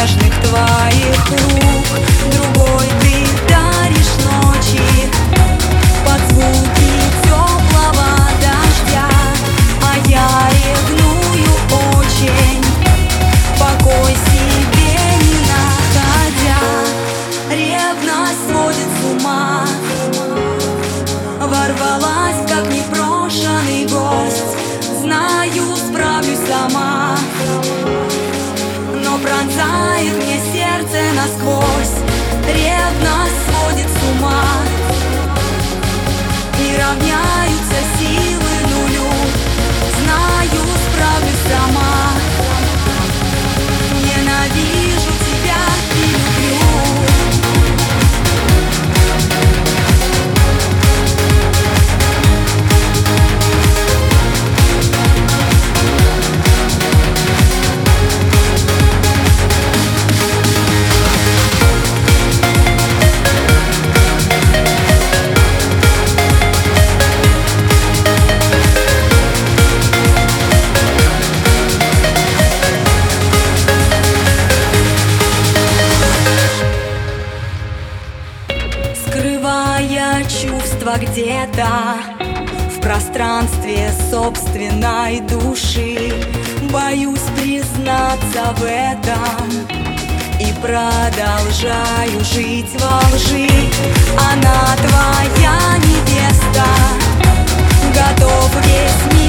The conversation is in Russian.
нежных твоих рук. Другой пронзает мне сердце насквозь. Ревность Чувства где-то В пространстве собственной души. Боюсь признаться в этом И продолжаю жить во лжи. Она твоя невеста Готов весь мир